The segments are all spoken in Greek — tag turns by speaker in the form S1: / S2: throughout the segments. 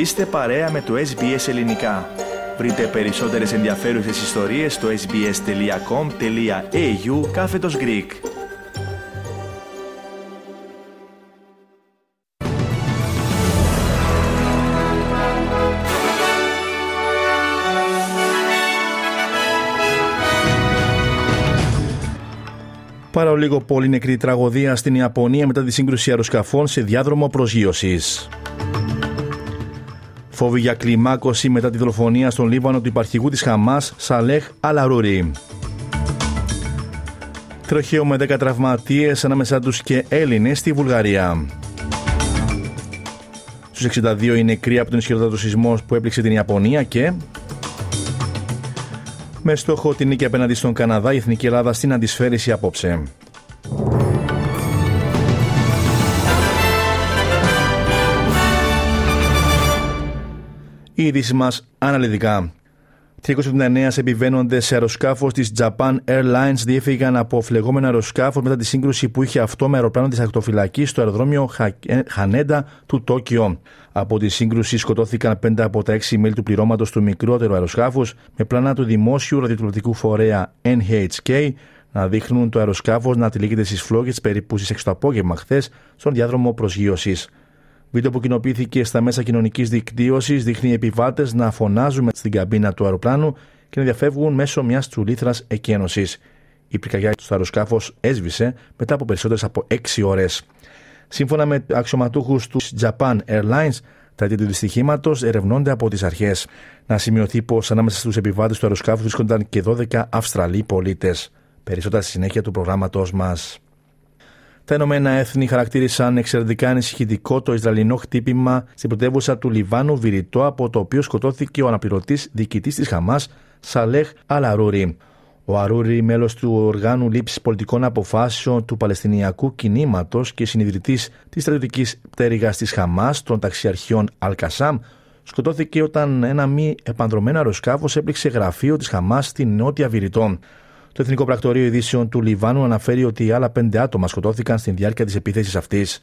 S1: Είστε παρέα με το SBS Ελληνικά. Βρείτε περισσότερες ενδιαφέρουσες ιστορίες στο sbs.com.au κάθετος Greek.
S2: Πάρα λίγο πολύ νεκρή τραγωδία στην Ιαπωνία μετά τη σύγκρουση αεροσκαφών σε διάδρομο προσγείωσης. Φόβη για κλιμάκωση μετά τη δολοφονία στον Λίβανο του υπαρχηγού της Χαμάς Σαλέχ Αλαρούρι. Τροχαίο με 10 τραυματίες ανάμεσά τους και Έλληνες στη Βουλγαρία. Στους 62 οι νεκροί από τον ισχυρότατο σεισμό που έπληξε την Ιαπωνία και... Με στόχο την νίκη απέναντι στον Καναδά, η Εθνική Ελλάδα στην αντισφαίρηση απόψε. Οι ειδήσει μας αναλυτικά. 379 επιβαίνοντε σε αεροσκάφος της Japan Airlines διέφυγαν από φλεγόμενο αεροσκάφος μετά τη σύγκρουση που είχε αυτό με αεροπλάνο της ακτοφυλακής στο αεροδρόμιο Χανέντα του Τόκιο. Από τη σύγκρουση σκοτώθηκαν 5 από τα 6 μέλη του πληρώματος του μικρότερου αεροσκάφους με πλάνα του δημόσιου ραδιοτηλεοπτικού φορέα NHK να δείχνουν το αεροσκάφος να τυλίγεται στις φλόγες περίπου στις 6 το απόγευμα χθες στον διάδρομο προσγείωσης. Βίντεο που κοινοποιήθηκε στα μέσα κοινωνικής δικτύωσης δείχνει επιβάτες να φωνάζουν στην καμπίνα του αεροπλάνου και να διαφεύγουν μέσω μιας τσουλήθρας εκένωσης. Η πυρκαγιά στο αεροσκάφος έσβησε μετά από περισσότερες από 6 ώρες. Σύμφωνα με αξιωματούχους του Japan Airlines, τα αίτια του δυστυχήματος ερευνώνται από τις αρχές. Να σημειωθεί πως ανάμεσα στους επιβάτες του αεροσκάφου βρίσκονταν και 12 Αυστραλοί πολίτες. Περισσότερα στη συνέχεια του προγράμματός μας. Τα Ηνωμένα Έθνη χαρακτήρισαν εξαιρετικά ανησυχητικό το Ισραηλινό χτύπημα στην πρωτεύουσα του Λιβάνου Βηρητό, από το οποίο σκοτώθηκε ο αναπληρωτής διοικητής της Χαμάς, Σαλέχ Αλαρούρι. Ο Αρούρι, μέλος του οργάνου λήψης πολιτικών αποφάσεων του Παλαιστινιακού κινήματος και συνειδητής της στρατιωτικής πτέρυγας της Χαμάς των ταξιαρχιών Αλκασάμ, σκοτώθηκε όταν ένα μη επανδρομένο αεροσκάφος έπληξε γραφείο της Χαμάς στην νότια Βηρητό. Το Εθνικό Πρακτορείο Ειδήσεων του Λιβάνου αναφέρει ότι άλλα πέντε άτομα σκοτώθηκαν στην διάρκεια της επίθεσης αυτής.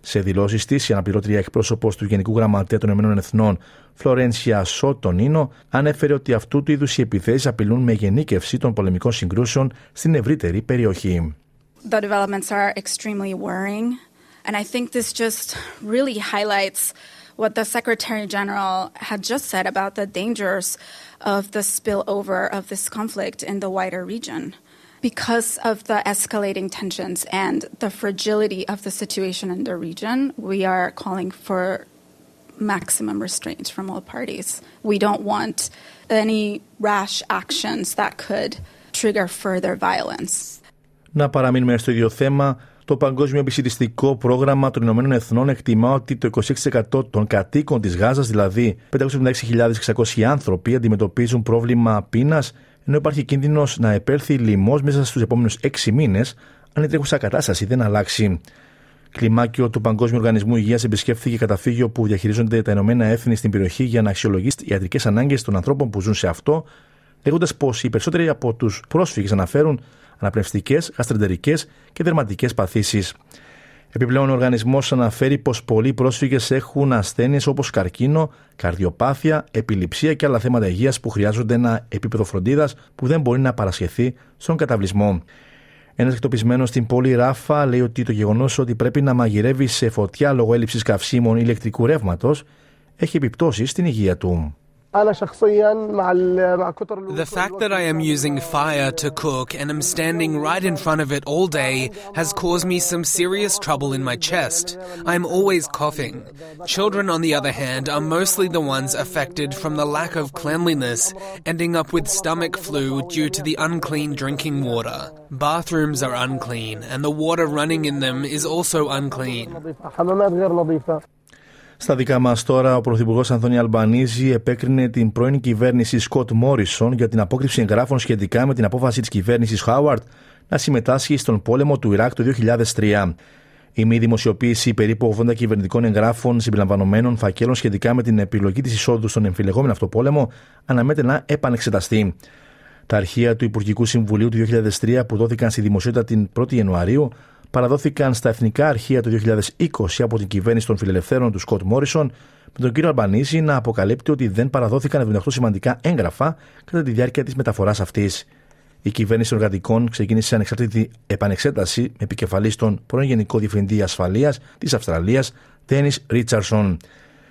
S2: Σε δηλώσεις της, η αναπληρώτρια εκπρόσωπος του Γενικού Γραμματέα των Ηνωμένων Εθνών, Φλωρένσια Σότονίνο, ανέφερε ότι αυτού του είδους οι επιθέσεις απειλούν με γενίκευση των πολεμικών συγκρούσεων στην ευρύτερη περιοχή.
S3: The developments are extremely worrying, and I think this just really highlights what the Secretary General had just said about the dangers of the spillover of this conflict in the wider region. Because of the escalating tensions and the fragility of the situation in the region, we are calling for maximum restraint from all parties. We don't want any rash actions that could trigger further violence.
S2: Να παραμείνουμε στο ίδιο θέμα. Το Παγκόσμιο Επισητιστικό Πρόγραμμα των Ηνωμένων Εθνών εκτιμά ότι το 26% των κατοίκων της Γάζας, δηλαδή 576.600 άνθρωποι, αντιμετωπίζουν πρόβλημα πείνας, ενώ υπάρχει κίνδυνος να επέλθει λοιμός μέσα στους επόμενους 6 μήνες, αν η τρέχουσα κατάσταση δεν αλλάξει. Κλιμάκιο του Παγκόσμιου Οργανισμού Υγείας επισκέφθηκε καταφύγιο που διαχειρίζονται τα Ηνωμένα Έθνη στην περιοχή για να αξιολογήσει τι ιατρικές ανάγκες των ανθρώπων που ζουν σε αυτό, λέγοντας πως οι περισσότεροι από τους πρόσφυγες αναφέρουν αναπνευστικές, γαστρεντερικές και δερματικές παθήσεις. Επιπλέον, ο οργανισμός αναφέρει πως πολλοί πρόσφυγες έχουν ασθένειες όπως καρκίνο, καρδιοπάθεια, επιληψία και άλλα θέματα υγείας που χρειάζονται ένα επίπεδο φροντίδας που δεν μπορεί να παρασχεθεί στον καταβλισμό. Ένας εκτοπισμένος στην πόλη Ράφα λέει ότι το γεγονός ότι πρέπει να μαγειρεύει σε φωτιά λόγω έλλειψης καυσίμων ηλεκτρικού ρεύματος έχει επιπτώσεις στην υγεία του.
S4: The
S5: fact that I am using fire to cook and am standing right in front of it all day has caused me some serious trouble in my chest. I am always coughing. Children, on the other hand, are mostly the ones affected from the lack of cleanliness, ending up with stomach flu due to the unclean drinking water. Bathrooms are unclean, and the water running in them is also unclean.
S2: Στα δικά μας τώρα, ο Πρωθυπουργός Ανθώνη Αλμπανίζη επέκρινε την πρώην κυβέρνηση Σκοτ Μόρισον για την απόκρυψη εγγράφων σχετικά με την απόφαση της κυβέρνησης Χάουαρτ να συμμετάσχει στον πόλεμο του Ιράκ το 2003. Η μη δημοσιοποίηση περίπου 80 κυβερνητικών εγγράφων συμπεριλαμβανομένων φακέλων σχετικά με την επιλογή της εισόδου στον εμφυλεγόμενο αυτό πόλεμο αναμένεται να επανεξεταστεί. Τα αρχεία του Υπουργικού Συμβουλίου του 2003 που δόθηκαν στη δημοσιότητα την 1η Ιανουαρίου παραδόθηκαν στα εθνικά αρχεία το 2020 από την κυβέρνηση των φιλελευθέρων του Σκοτ Μόρισον, με τον κύριο Αλμπανίζη να αποκαλύπτει ότι δεν παραδόθηκαν 78 σημαντικά έγγραφα κατά τη διάρκεια της μεταφοράς αυτής. Η κυβέρνηση των εργατικών ξεκίνησε ανεξαρτήτη επανεξέταση με επικεφαλής τον πρώην Γενικό Διευθυντή Ασφαλείας της Αυστραλίας, Τένι Ρίτσαρσον.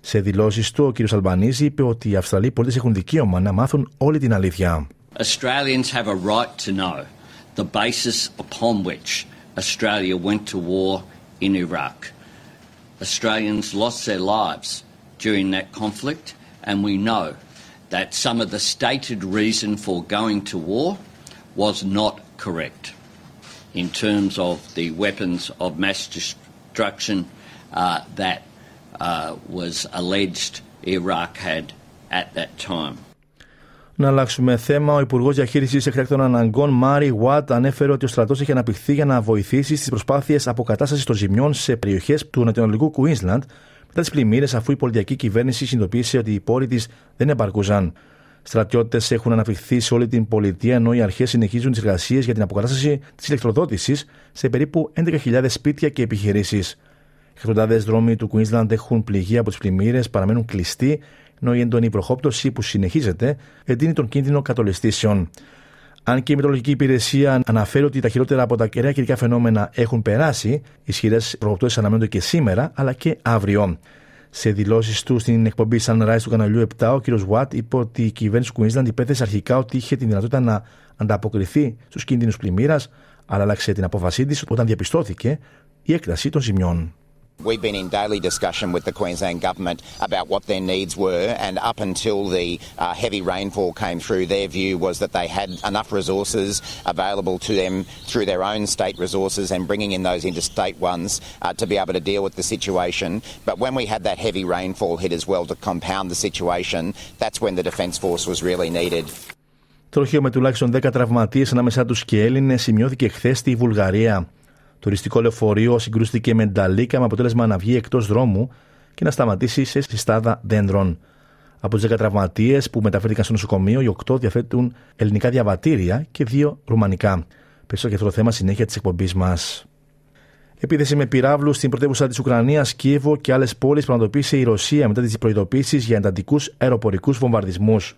S2: Σε δηλώσεις του, ο κ. Αλμπανίζη είπε ότι οι Αυστραλοί πολίτες έχουν δικαίωμα να μάθουν όλη την αλήθεια.
S4: Australians have a right to know the basis upon which Australia went to war in Iraq. Australians lost their lives during that conflict, and we know that some of the stated reason for going to war was not correct in terms of the weapons of mass destruction uh, that uh, was alleged Iraq had at that time.
S2: Να αλλάξουμε θέμα. Ο Υπουργός Διαχείρισης Εκτάκτων Αναγκών, Μάρι Βουάτ, ανέφερε ότι ο στρατός έχει αναπτυχθεί για να βοηθήσει στις προσπάθειες αποκατάστασης των ζημιών σε περιοχές του νοτιοανατολικού Κουίνσλαντ μετά τις πλημμύρες, αφού η πολιτική κυβέρνηση συνειδητοποίησε ότι οι πόροι της δεν επαρκούζαν. Στρατιώτες έχουν αναπτυχθεί σε όλη την πολιτεία, ενώ οι αρχές συνεχίζουν τις εργασίες για την αποκατάσταση της ηλεκτροδότησης σε περίπου 11.000 σπίτια και επιχειρήσεις. Εκατοντάδες δρόμοι του Queensland έχουν πληγεί από τις πλημμύρες, παραμένουν κλειστοί, ενώ η έντονη προχόπτωση που συνεχίζεται εντείνει τον κίνδυνο κατολιστήσεων. Αν και η Μετρολογική Υπηρεσία αναφέρει ότι τα χειρότερα από τα κεραία καιρικά φαινόμενα έχουν περάσει, ισχυρές προχοπτώσει αναμένονται και σήμερα αλλά και αύριο. Σε δηλώσεις του στην εκπομπή Sunrise του καναλιού 7, ο κ. Βουάτ είπε ότι η κυβέρνηση του Queensland υπέθεσε αρχικά ότι είχε την δυνατότητα να ανταποκριθεί στους κίνδυνους πλημμύρας, αλλά άλλαξε την απόφασή της όταν διαπιστώθηκε η έκταση των ζημιών.
S6: We've been in daily discussion with the Queensland Government about what their needs were, and up until the uh, heavy rainfall came through, their view was that they had enough resources available to them through their own state resources and bringing in those interstate ones uh, to be able to deal with the situation. But when we had that heavy rainfall hit as well to compound the situation, that's when the Defence Force was really needed.
S2: Τροχείο με τουλάχιστον 10 τραυματίες ανάμεσά τους και Έλληνες σημειώθηκε χθε στη Βουλγαρία. Τουριστικό λεωφορείο συγκρούστηκε με νταλίκα με αποτέλεσμα να βγει εκτός δρόμου και να σταματήσει σε συστάδα δέντρων. Από του 10 τραυματίε που μεταφέρθηκαν στο νοσοκομείο, οι 8 διαθέτουν ελληνικά διαβατήρια και 2 ρουμανικά. Περισσότερο για αυτό το θέμα συνέχεια της εκπομπής μας. Επίθεση με πυράβλους στην πρωτεύουσα της Ουκρανίας, Κίεβο και άλλες πόλεις πραγματοποίησε η Ρωσία μετά τις προειδοποίησεις για εντατικούς αεροπορικούς βομβαρδισμούς.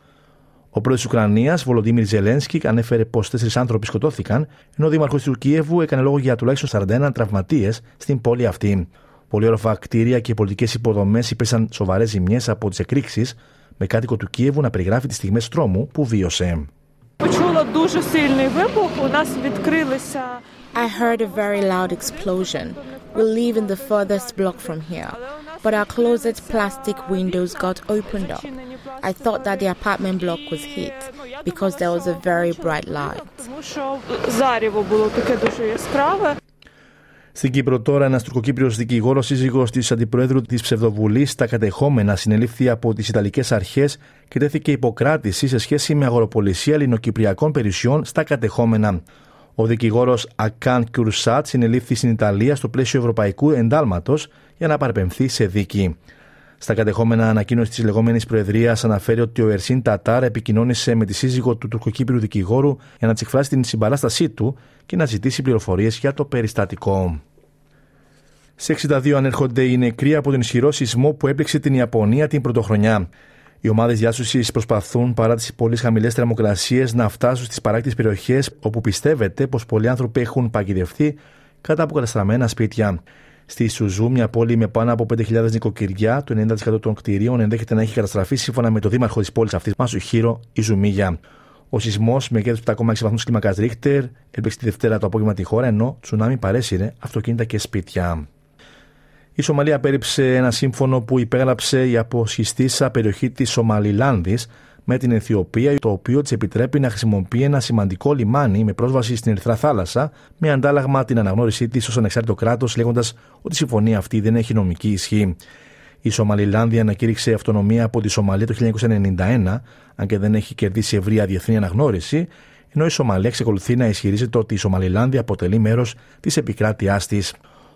S2: Ο πρόεδρος της Ουκρανίας, Βολοντίμιρ Ζελένσκι, ανέφερε πως τέσσερις άνθρωποι σκοτώθηκαν, ενώ ο δήμαρχος του Κίεβου έκανε λόγο για τουλάχιστον 41 τραυματίες στην πόλη αυτή. Πολυόροφα κτίρια και πολιτικές υποδομές υπέσαν σοβαρές ζημιές από τις εκρήξεις, με κάτοικο του Κίεβου να περιγράφει τις στιγμές τρόμου που βίωσε.
S7: I heard a very loud explosion. We live in the furthest block from here, but our closet plastic windows got opened up. I thought that the apartment block was hit because there was a very bright light.
S2: Στην Κύπρο τώρα, ένας τουρκοκύπριος δικηγόρος, σύζυγος της Αντιπροέδρου της Ψευδοβουλής, στα κατεχόμενα συνελήφθη από τις Ιταλικές Αρχές και τέθηκε υποκράτηση σε σχέση με αγοροπολισία ελληνοκυπριακών περιουσιών στα κατεχόμενα. Ο δικηγόρος Ακάν Κιουρσάτ συνελήφθη στην Ιταλία στο πλαίσιο ευρωπαϊκού εντάλματος για να παραπεμφθεί σε δίκη. Στα κατεχόμενα ανακοίνωση της λεγόμενης Προεδρίας αναφέρει ότι ο Ερσίν Τατάρ επικοινώνησε με τη σύζυγο του τουρκοκύπριου δικηγόρου για να τη εκφράσει την συμπαράστασή του και να ζητήσει πληροφορίες για το περιστατικό. Σε 62 ανέρχονται οι νεκροί από τον ισχυρό σεισμό που έπληξε την Ιαπωνία την πρωτοχρονιά. Οι ομάδες διάσωσης προσπαθούν παρά τις πολύ χαμηλές θερμοκρασίες να φτάσουν στις παράκτε περιοχές όπου πιστεύετε πως πολλοί άνθρωποι έχουν παγιδευτεί κατά από καταστραμμένα σπίτια. Στη Σουζού, μια πόλη με πάνω από 5.000 νοικοκυριά, το 90% των κτηρίων ενδέχεται να έχει καταστραφεί σύμφωνα με το δήμαρχο της πόλης αυτής, Μασουχύρο Ιζουμίγια. Ο σεισμός με κέντρο 7,6 βαθμούς κλίμακας Ρίχτερ έπαιξε τη Δευτέρα το απόγευμα τη χώρα, ενώ τσουνάμι παρέσυρε αυτοκίνητα και σπίτια. Η Σομαλία πέριψε ένα σύμφωνο που υπέγραψε η αποσχιστήσα περιοχή της Σομαλιλάνδης με την Αιθιοπία, το οποίο της επιτρέπει να χρησιμοποιεί ένα σημαντικό λιμάνι με πρόσβαση στην Ερυθρά Θάλασσα, με αντάλλαγμα την αναγνώρισή της ως ανεξάρτητο κράτος, λέγοντας ότι η συμφωνία αυτή δεν έχει νομική ισχύ. Η Σομαλιλάνδη ανακήρυξε αυτονομία από τη Σομαλία το 1991, αν και δεν έχει κερδίσει ευρεία διεθνή αναγνώριση, ενώ η Σομαλία εξακολουθεί να ισχυρίζεται ότι η Σομαλιλάνδη αποτελεί μέρος της επικράτειάς της.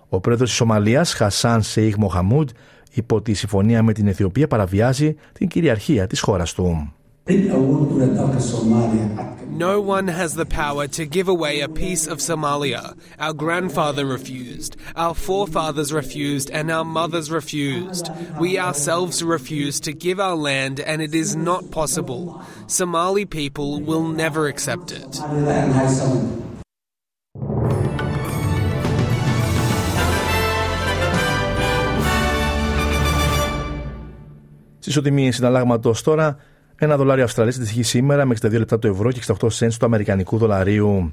S2: Ο πρόεδρος της Σομαλίας, Χασάν Σεϊχ Μοχαμούντ, είπε ότι η συμφωνία με την Αιθιοπία παραβιάζει την κυριαρχία της χώρας του.
S5: No one has the power to give away a piece of Somalia. Our grandfather refused, our forefathers refused, and our mothers refused. We ourselves refused to give our land, and it is not possible. Somali people will never accept it.
S2: Στη ισοτιμή συναλλάγματο τώρα, ένα δολάριο Αυστραλίας αντιστοιχεί σήμερα με 62 λεπτά το ευρώ και 68 cents του Αμερικανικού δολαρίου.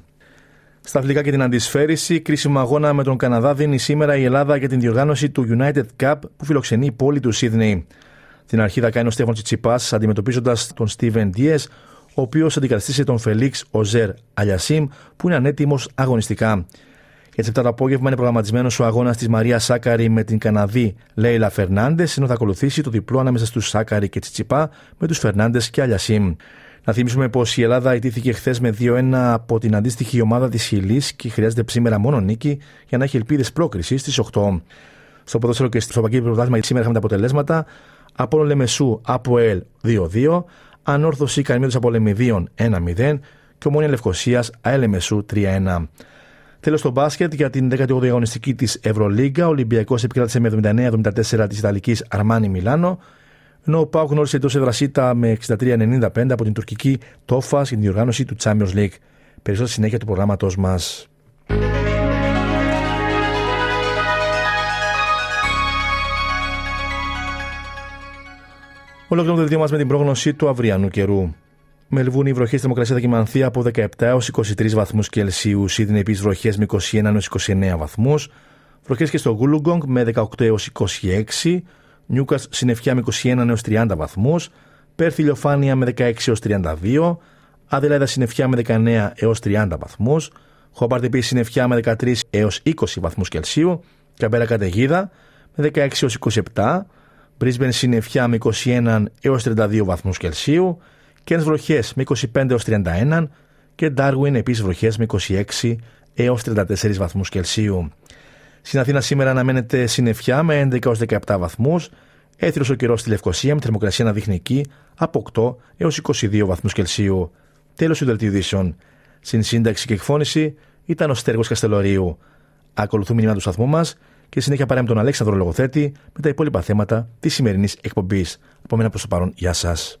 S2: Στα αθλητικά και την αντισφαίριση, κρίσιμο αγώνα με τον Καναδά δίνει σήμερα η Ελλάδα για την διοργάνωση του United Cup που φιλοξενεί η πόλη του Σίδνεϊ. Την αρχή θα κάνει ο Στέφαν Τσιτσιπάς αντιμετωπίζοντας τον Στίβεν Ντίε, ο οποίος αντικαταστήσει τον Φελίξ Οζέρ Αλιασίμ, που είναι ανέτοιμος αγωνιστικά. Για τις 7 το απόγευμα είναι προγραμματισμένος ο αγώνας της Μαρία Σάκαρη με την Καναδή Λέιλα Φερνάντες, ενώ θα ακολουθήσει το διπλό ανάμεσα στους Σάκαρη και Τσιτσιπά με τους Φερνάντες και Αλιασίμ. Να θυμίσουμε πως η Ελλάδα ιτήθηκε χθες με 2-1 από την αντίστοιχη ομάδα της Χιλής και χρειάζεται σήμερα μόνο νίκη για να έχει ελπίδες πρόκρισης στις 8. Στο ποδόσφαιρο και στο παγκόσμιο πρωτάθλημα σήμερα είχαμε τα αποτελέσματα. Από Λεμεσού από ΕΛ 2-2, Ανόρθωση Καρμίδου από Λεμιδίων 1-0 και Ομόνια Λευκοσίας ΑΕΛ 3-1. Τέλος στο μπάσκετ για την 18η αγωνιστική της Ευρωλίγκα, ο Ολυμπιακός επικράτησε με 79-74 της Ιταλικής Αρμάνι Μιλάνο, ενώ ο Πάουκ γνώρισε εντός εδρασίτα με 63-95 από την τουρκική Τόφα για την διοργάνωση του Champions League. Περισσότερη συνέχεια του προγράμματός μας. Ολοκληρώνουμε το βίντεο μας με την πρόγνωση του αυριανού καιρού. Μελβούνι, βροχές θερμοκρασία θα κοιμανθεί από 17 έως 23 βαθμούς Κελσίου. Σίδνεϊ επίσης βροχές με 21 έως 29 βαθμούς. Βροχές και στο Γούλουγκογκ με 18 έως 26. Νιούκας συννεφιά με 21 έως 30 βαθμούς. Πέρθη ηλιοφάνεια με 16 έως 32. Αδελαίδα συννεφιά με 19 έως 30 βαθμούς. Χόμπαρτ επίσης συννεφιά με 13 έως 20 βαθμούς Κελσίου. Καμπέρα καταιγίδα με 16 έως 27. Μπρίσμπεν συννεφιά με 21 έως 32 βαθμούς Κελσίου. Κέρνς βροχές με 25 έως 31 και Darwin επίσης βροχές με 26 έως 34 βαθμούς Κελσίου. Στην Αθήνα σήμερα αναμένεται συννεφιά με 11 έως 17 βαθμούς, έθριος ο καιρός στη Λευκοσία με θερμοκρασία να δείχνει εκεί από 8 έως 22 βαθμούς Κελσίου. Τέλος του δελτίου Στην σύνταξη και εκφώνηση ήταν ο Στέργος Καστελωρίου. Ακολουθούν μήνυμα του σταθμού μας και συνέχεια παρέα με τον Αλέξανδρο Λογοθέτη με τα υπόλοιπα θέματα της σημερινής εκπομπής. Από μένα προς το παρόν, γεια σας.